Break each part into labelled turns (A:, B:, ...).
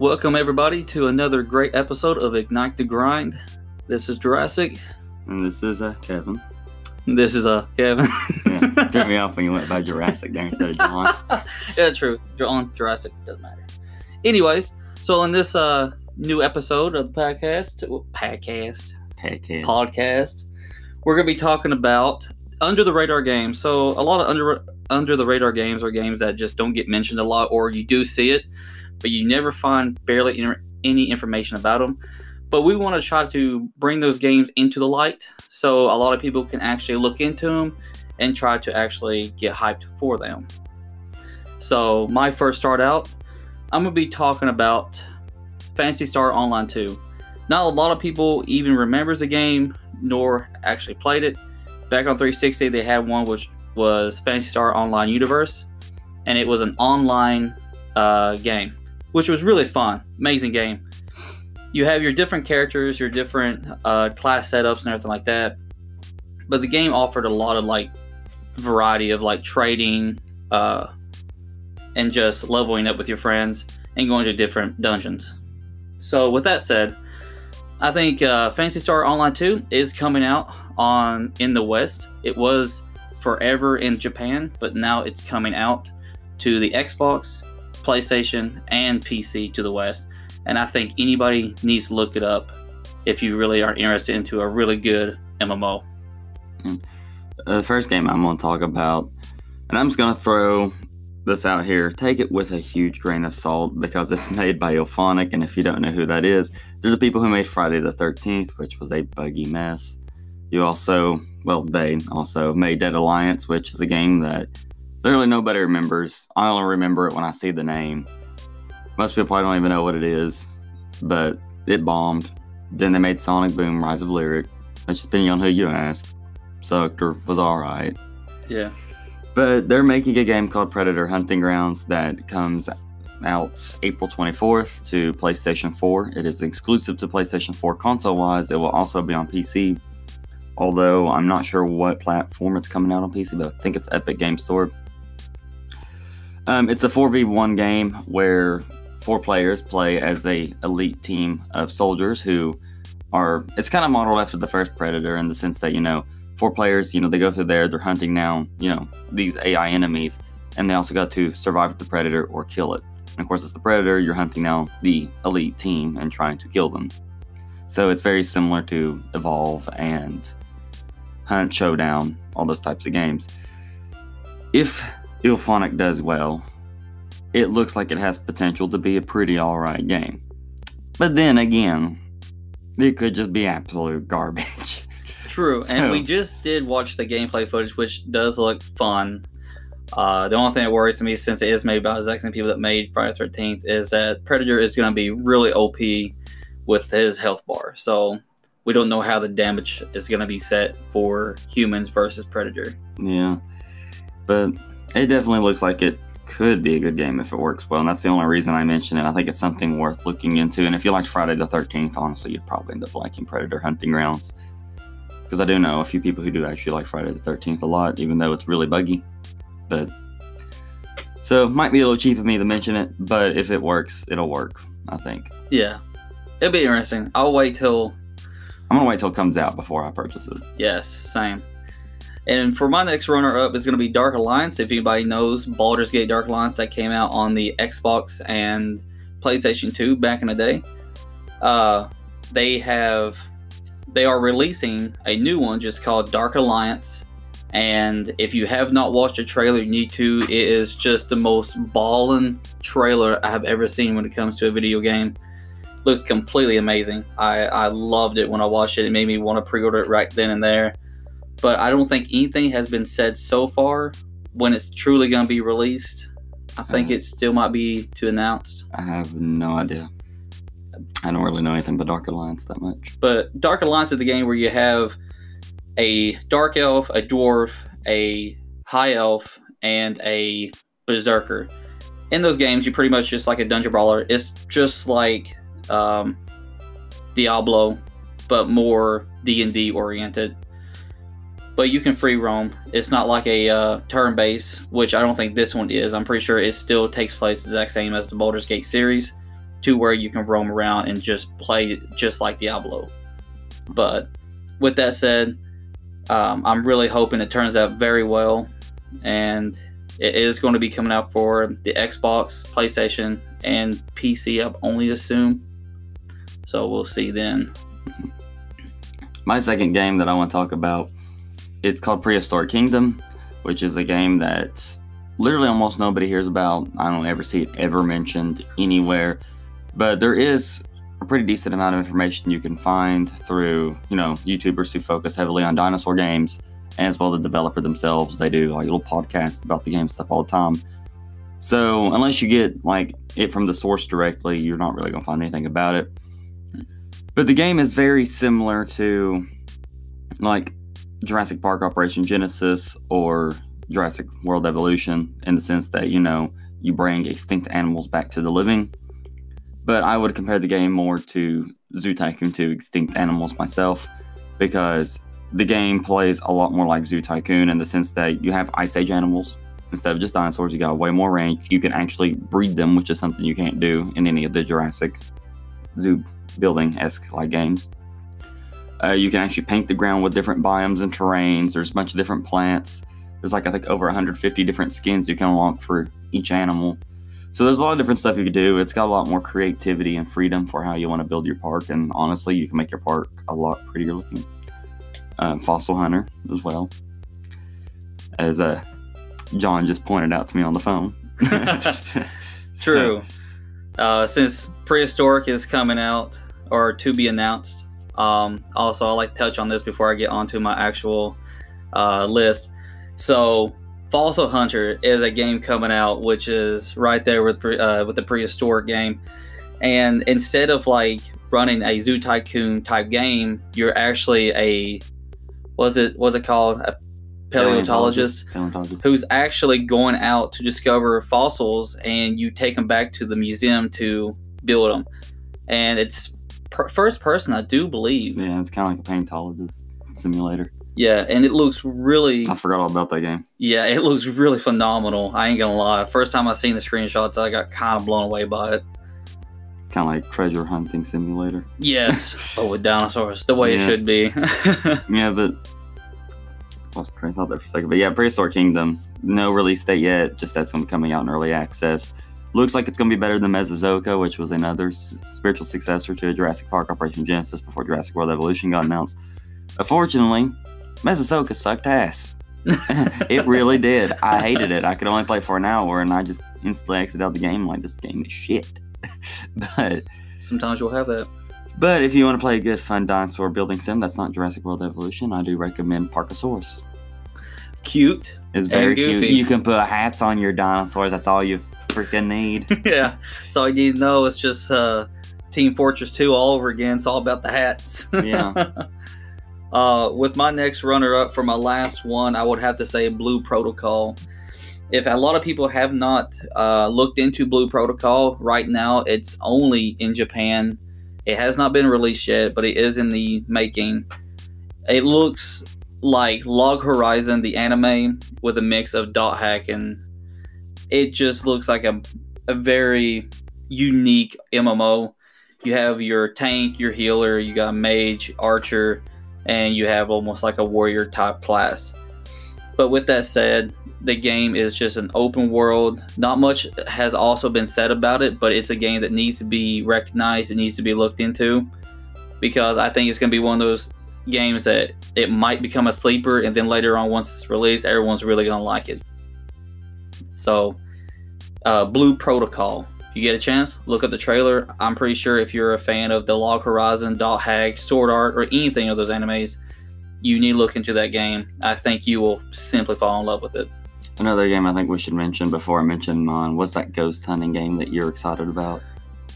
A: Welcome, everybody, to another great episode of Ignite the Grind. This is Jurassic.
B: And this is uh, Kevin.
A: This is uh, Kevin.
B: Yeah, threw me off when you went by Jurassic there instead of John.
A: yeah, true. On Jurassic doesn't matter. Anyways, so in this uh new episode of the podcast, podcast,
B: Podcast.
A: podcast, we're gonna be talking about under the radar games. So a lot of under under the radar games are games that just don't get mentioned a lot, or you do see it, but you never find barely any information about them. But we want to try to bring those games into the light, so a lot of people can actually look into them and try to actually get hyped for them. So my first start out, I'm gonna be talking about Phantasy Star Online 2. Not a lot of people even remembers the game nor actually played it. Back on 360, they had one which was Phantasy Star Online Universe, and it was an online uh, game, which was really fun. Amazing game. You have your different characters, your different uh, class setups, and everything like that. But the game offered a lot of like variety of like trading uh, and just leveling up with your friends and going to different dungeons. So, with that said, I think uh, Phantasy Star Online 2 is coming out on in the West. It was forever in Japan, but now it's coming out to the Xbox, PlayStation, and PC to the West. And I think anybody needs to look it up if you really are interested into a really good MMO.
B: Uh, the first game I'm going to talk about, and I'm just going to throw this out here. Take it with a huge grain of salt because it's made by IllFonic, and if you don't know who that is, they're the people who made Friday the 13th, which was a buggy mess. You also, well, they also made Dead Alliance, which is a game that literally nobody remembers. I only remember it when I see the name. Most people probably don't even know what it is, but it bombed. Then they made Sonic Boom Rise of Lyric, which depending on who you ask, sucked or was alright.
A: Yeah.
B: But they're making a game called Predator Hunting Grounds that comes out April 24th to PlayStation 4. It is exclusive to PlayStation 4 console wise. It will also be on PC. Although I'm not sure what platform it's coming out on PC, but I think it's Epic Game Store. Um, it's a 4v1 game where four players play as a elite team of soldiers who are it's kind of modeled after the first Predator in the sense that, you know, four players, you know, they go through there, they're hunting down, you know, these AI enemies, and they also got to survive the predator or kill it. And of course, it's the predator, you're hunting now the elite team and trying to kill them. So it's very similar to Evolve and Hunt Showdown, all those types of games. If IllFonic does well, it looks like it has potential to be a pretty alright game. But then again, it could just be absolute garbage.
A: True,
B: So-
A: and we just did watch the gameplay footage, which does look fun. Uh, the only thing that worries me, since it is made by the exact same people that made Friday the 13th, is that Predator is going to be really OP with his health bar. So we don't know how the damage is going to be set for humans versus Predator.
B: Yeah. But it definitely looks like it could be a good game if it works well. And that's the only reason I mention it. I think it's something worth looking into. And if you liked Friday the 13th, honestly, you'd probably end up liking Predator Hunting Grounds. Because I do know a few people who do actually like Friday the 13th a lot, even though it's really buggy. But. So, might be a little cheap of me to mention it, but if it works, it'll work, I think.
A: Yeah, it'll be interesting. I'll wait till
B: I'm going to wait till it comes out before I purchase it.
A: Yes, same. And for my next runner up is going to be Dark Alliance. If anybody knows Baldur's Gate Dark Alliance, that came out on the Xbox and PlayStation 2 back in the day. Uh, they have they are releasing a new one just called Dark Alliance. And if you have not watched the trailer, you need to. It is just the most ballin' trailer I have ever seen when it comes to a video game. Looks completely amazing. I, I loved it when I watched it. It made me want to pre-order it right then and there but I don't think anything has been said so far when it's truly going to be released. I think
B: Uh,
A: it still might be to announced.
B: I have no idea. I don't really know anything about Dark Alliance that much.
A: But Dark Alliance is the game where you have a dark elf, a dwarf, a high elf, and a berserker. In those games, you pretty much just like a dungeon brawler. It's just like um, Diablo, but more D and D oriented. But you can free roam. It's not like a uh, turn base, which I don't think this one is. I'm pretty sure it still takes place the exact same as the Baldur's Gate series. to where you can roam around and just play just like Diablo. But with that said, um, I'm really hoping it turns out very well, and it is going to be coming out for the Xbox, PlayStation, and PC. I only assume. So we'll see then.
B: My second game that I want to talk about, it's called Prehistoric Kingdom, which is a game that literally almost nobody hears about. I don't ever see it ever mentioned anywhere, but there is a pretty decent amount of information you can find through, you know, YouTubers who focus heavily on dinosaur games, as well the developer themselves. They do like little podcasts about the game stuff all the time. So unless you get like it from the source directly, you're not really gonna find anything about it. But the game is very similar to like Jurassic Park Operation Genesis or Jurassic World Evolution in the sense that, you know, you bring extinct animals back to the living. But I would compare the game more to Zoo Tycoon to Extinct Animals myself because the game plays a lot more like Zoo Tycoon in the sense that you have Ice Age animals. Instead of just dinosaurs, you got way more range. You can actually breed them, which is something you can't do in any of the Jurassic zoo building esque like games. Uh, you can actually paint the ground with different biomes and terrains. There's a bunch of different plants. There's like I think over 150 different skins you can unlock for each animal. So there's a lot of different stuff you can do. It's got a lot more creativity and freedom for how you want to build your park, and honestly, you can make your park a lot prettier looking. Um, Fossil Hunter as well, as uh, John just pointed out to me on the phone.
A: True. Uh, since Prehistoric is coming out or to be announced, um, also I like to touch on this before I get onto my actual uh, list. So Fossil Hunter is a game coming out, which is right there with uh, with the prehistoric game. And instead of like running a Zoo Tycoon type game, you're actually a was it was it called a paleontologist,
B: Paleontologist.
A: who's actually going out to discover fossils, and you take them back to the museum to build them. And it's per- first person, I do believe.
B: Yeah, it's kind of like a paleontologist simulator.
A: Yeah, and it looks really
B: I forgot all about that game.
A: Yeah, it looks really phenomenal. I ain't gonna lie. First time I seen the screenshots, I got kind of blown away by it.
B: Kind of like treasure hunting simulator.
A: Yes, but oh, with dinosaurs, the way
B: Yeah.
A: it should be.
B: Yeah, but lost my train of thought there for a second. But yeah, Prehistoric Kingdom, no release date yet. Just that's to be coming out in early access. Looks like it's going to be better than Mesozoica, which was another s- spiritual successor to Jurassic Park Operation Genesis before Jurassic World Evolution got announced. Unfortunately, Mesozoica sucked ass. it really did. I hated it. I could only play for an hour, and I just instantly exited out the game. Like this game is shit. but
A: Sometimes you'll have that.
B: but if you want to play a good, fun dinosaur building sim that's not Jurassic World Evolution, I do recommend Parkosaurus.
A: Cute.
B: It's very cute. You can put hats on your dinosaurs. That's all you freaking need.
A: yeah. So all you need to know it's just uh, Team Fortress 2 all over again. It's all about the hats.
B: Yeah.
A: uh, with my next runner up for my last one, I would have to say Blue Protocol. If a lot of people have not uh, looked into Blue Protocol, right now it's only in Japan. It has not been released yet, but it is in the making. It looks like Log Horizon, the anime, with a mix of dot hack and it just looks like a, a very unique MMO. You have your tank, your healer, you got mage, archer, and you have almost like a warrior type class. But with that said, the game is just an open world. Not much has also been said about it, but it's a game that needs to be recognized. It needs to be looked into because I think it's going to be one of those games that it might become a sleeper, and then later on, once it's released, everyone's really going to like it. So, uh, Blue Protocol. If you get a chance, look at the trailer. I'm pretty sure if you're a fan of the Log Horizon, Dot Hack, Sword Art, or anything of those animes, you need to look into that game. I think you will simply fall in love with it.
B: Another game I think we should mention before I mention mine. What's that ghost hunting game that you're excited about?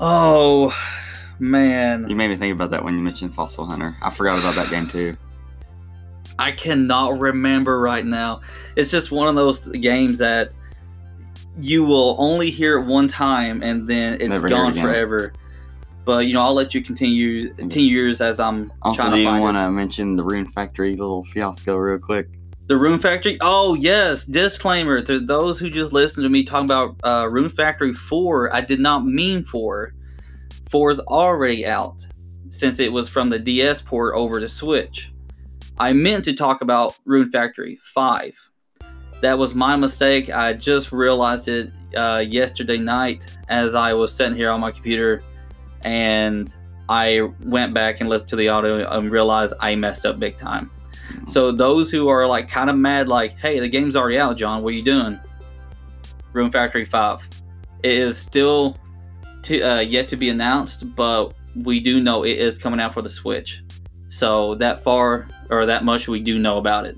A: Oh, man.
B: You made me think about that when you mentioned Fossil Hunter. I forgot about that game too.
A: I cannot remember right now. It's just one of those games that you will only hear it one time and then it's
B: Never
A: gone forever. But you know, I'll let you continue continue yours as I'm
B: Also,
A: trying
B: do
A: to
B: you
A: find
B: want
A: it.
B: to mention the Rune Factory little fiasco real quick?
A: the Rune Factory. Oh yes, disclaimer to those who just listened to me talking about uh, Rune Factory Four. I did not mean four. 4 is already out since it was from the DS port over to Switch. I meant to talk about Rune Factory 5. That was my mistake. I just realized it uh, yesterday night as I was sitting here on my computer and I went back and listened to the audio and realized I messed up big time. So those who are like kind of mad, like, "Hey, the game's already out, John. What are you doing?" Rune Factory Five. It is still to, uh, yet to be announced, but we do know it is coming out for the Switch. So that far or that much we do know about it.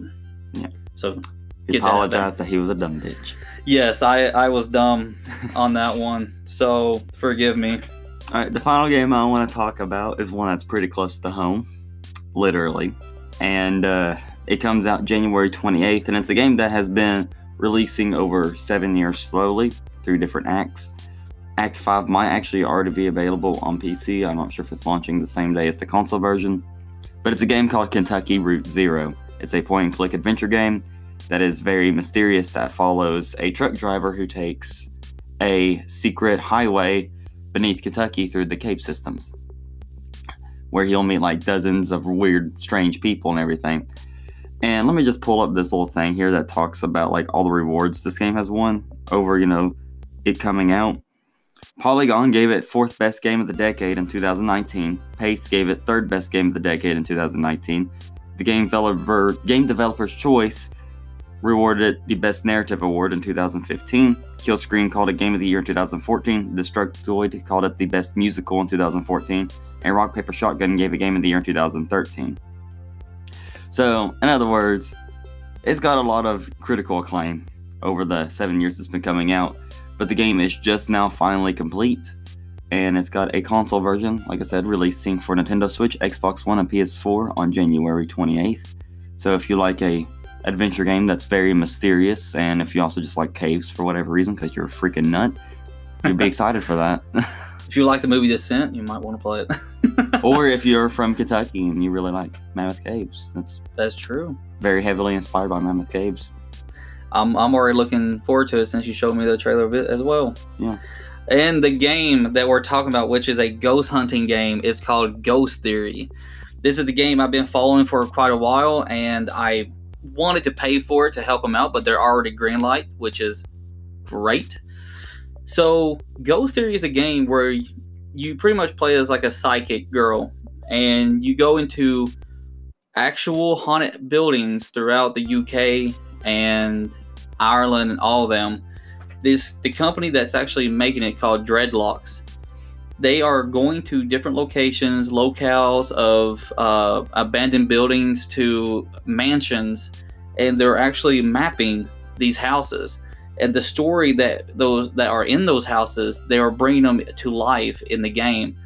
B: Yeah.
A: So
B: He
A: Get that
B: apologized that he was a dumb bitch.
A: yes, I I was dumb on that one. So forgive me.
B: All right, the final game I want to talk about is one that's pretty close to home, literally. And uh, it comes out January 28th, and it's a game that has been releasing over seven years slowly through different acts. Act 5 might actually already be available on PC. I'm not sure if it's launching the same day as the console version. But it's a game called Kentucky Route Zero. It's a point and click adventure game that is very mysterious that follows a truck driver who takes a secret highway beneath Kentucky through the cave systems, where he'll meet like dozens of weird, strange people and everything. And let me just pull up this little thing here that talks about like all the rewards this game has won over, you know, it coming out. Polygon gave it fourth best game of the decade in 2019. Paste gave it third best game of the decade in 2019. The game developer game developer's choice rewarded the best narrative award in 2015. Killscreen called it Game of the Year in 2014. Destructoid called it the best musical in 2014. And Rock Paper Shotgun gave it Game of the Year in 2013. So, in other words, it's got a lot of critical acclaim over the seven years it's been coming out. But the game is just now finally complete. And it's got a console version, like I said, releasing for Nintendo Switch, Xbox One, and PS4 on January 28th. So if you like a adventure game that's very mysterious, and if you also just like caves for whatever reason because you're a freaking nut, you'd be excited for that.
A: If you like the movie Descent, you might want to play it.
B: or if you're from Kentucky and you really like Mammoth Caves, that's
A: That's true.
B: very heavily inspired by Mammoth Caves.
A: I'm, I'm already looking forward to it since you showed me the trailer of it as well.
B: Yeah.
A: And the game that we're talking about, which is a ghost hunting game, is called Ghost Theory. This is the game I've been following for quite a while, and I wanted to pay for it to help them out, but they're already greenlight, which is great. So, Ghost Theory is a game where you pretty much play as like a psychic girl, and you go into actual haunted buildings throughout the UK and Ireland and all of them. This the company that's actually making it called Dreadlocks. They are going to different locations, locales of uh, abandoned buildings to mansions, and they're actually mapping these houses. And the story that those that are in those houses, they are bringing them to life in the game.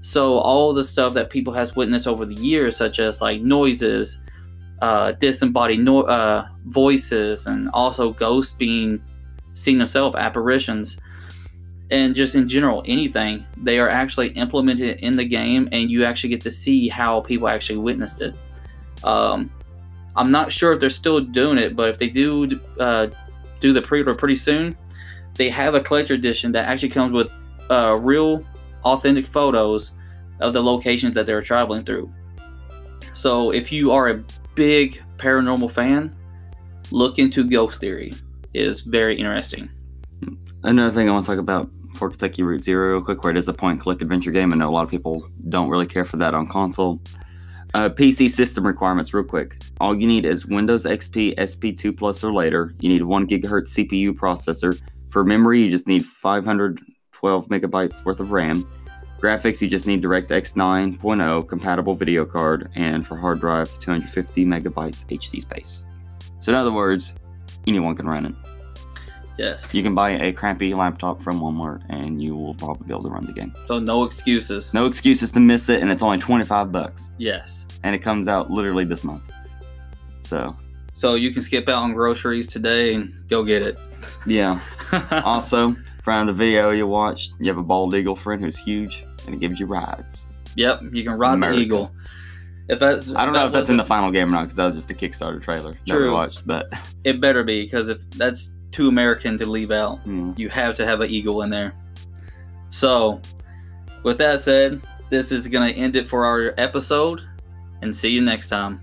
A: So all the stuff that people has witnessed over the years, such as like noises, uh, disembodied no- uh, voices, and also ghosts being seen themselves, apparitions, and just in general anything, they are actually implemented in the game, and you actually get to see how people actually witnessed it. Um, I'm not sure if they're still doing it, but if they do uh, do the pre-order pretty soon, they have a collector edition that actually comes with uh, real, authentic photos of the locations that they're traveling through. So if you are a big paranormal fan, look into Ghost Theory. It is very interesting.
B: Another thing I want to talk about for Kentucky Route Zero, real quick, where it is a point click adventure game. I know a lot of people don't really care for that on console. Uh, PC system requirements, real quick. All you need is Windows XP SP2 Plus or later. You need one gigahertz CPU processor. For memory, you just need 512 megabytes worth of RAM. Graphics, you just need DirectX 9.0 compatible video card, and for hard drive, 250 megabytes HD space. So, in other words, anyone can run it.
A: Yes.
B: You can buy a crappy laptop from Walmart, and you will probably be able to run the game.
A: So no excuses.
B: No excuses to miss it, and it's only 25 bucks,
A: Yes.
B: and it comes out literally this month. So,
A: So you can skip out on groceries today and go get it.
B: yeah. Also, from the video you watched, you have a bald eagle friend who's huge, and it gives you rides.
A: yep, you can ride
B: America.
A: the eagle. If that's
B: I don't know
A: that
B: if that's in the final game or not, because that was just the Kickstarter trailer that we
A: True.
B: watched. But
A: It better be because if that's too American to leave out,
B: yeah.
A: you have to have an eagle in there. So, with that said, this is going to end it for our episode, and see you next time.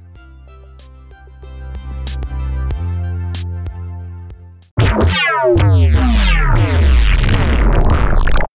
C: Yeah.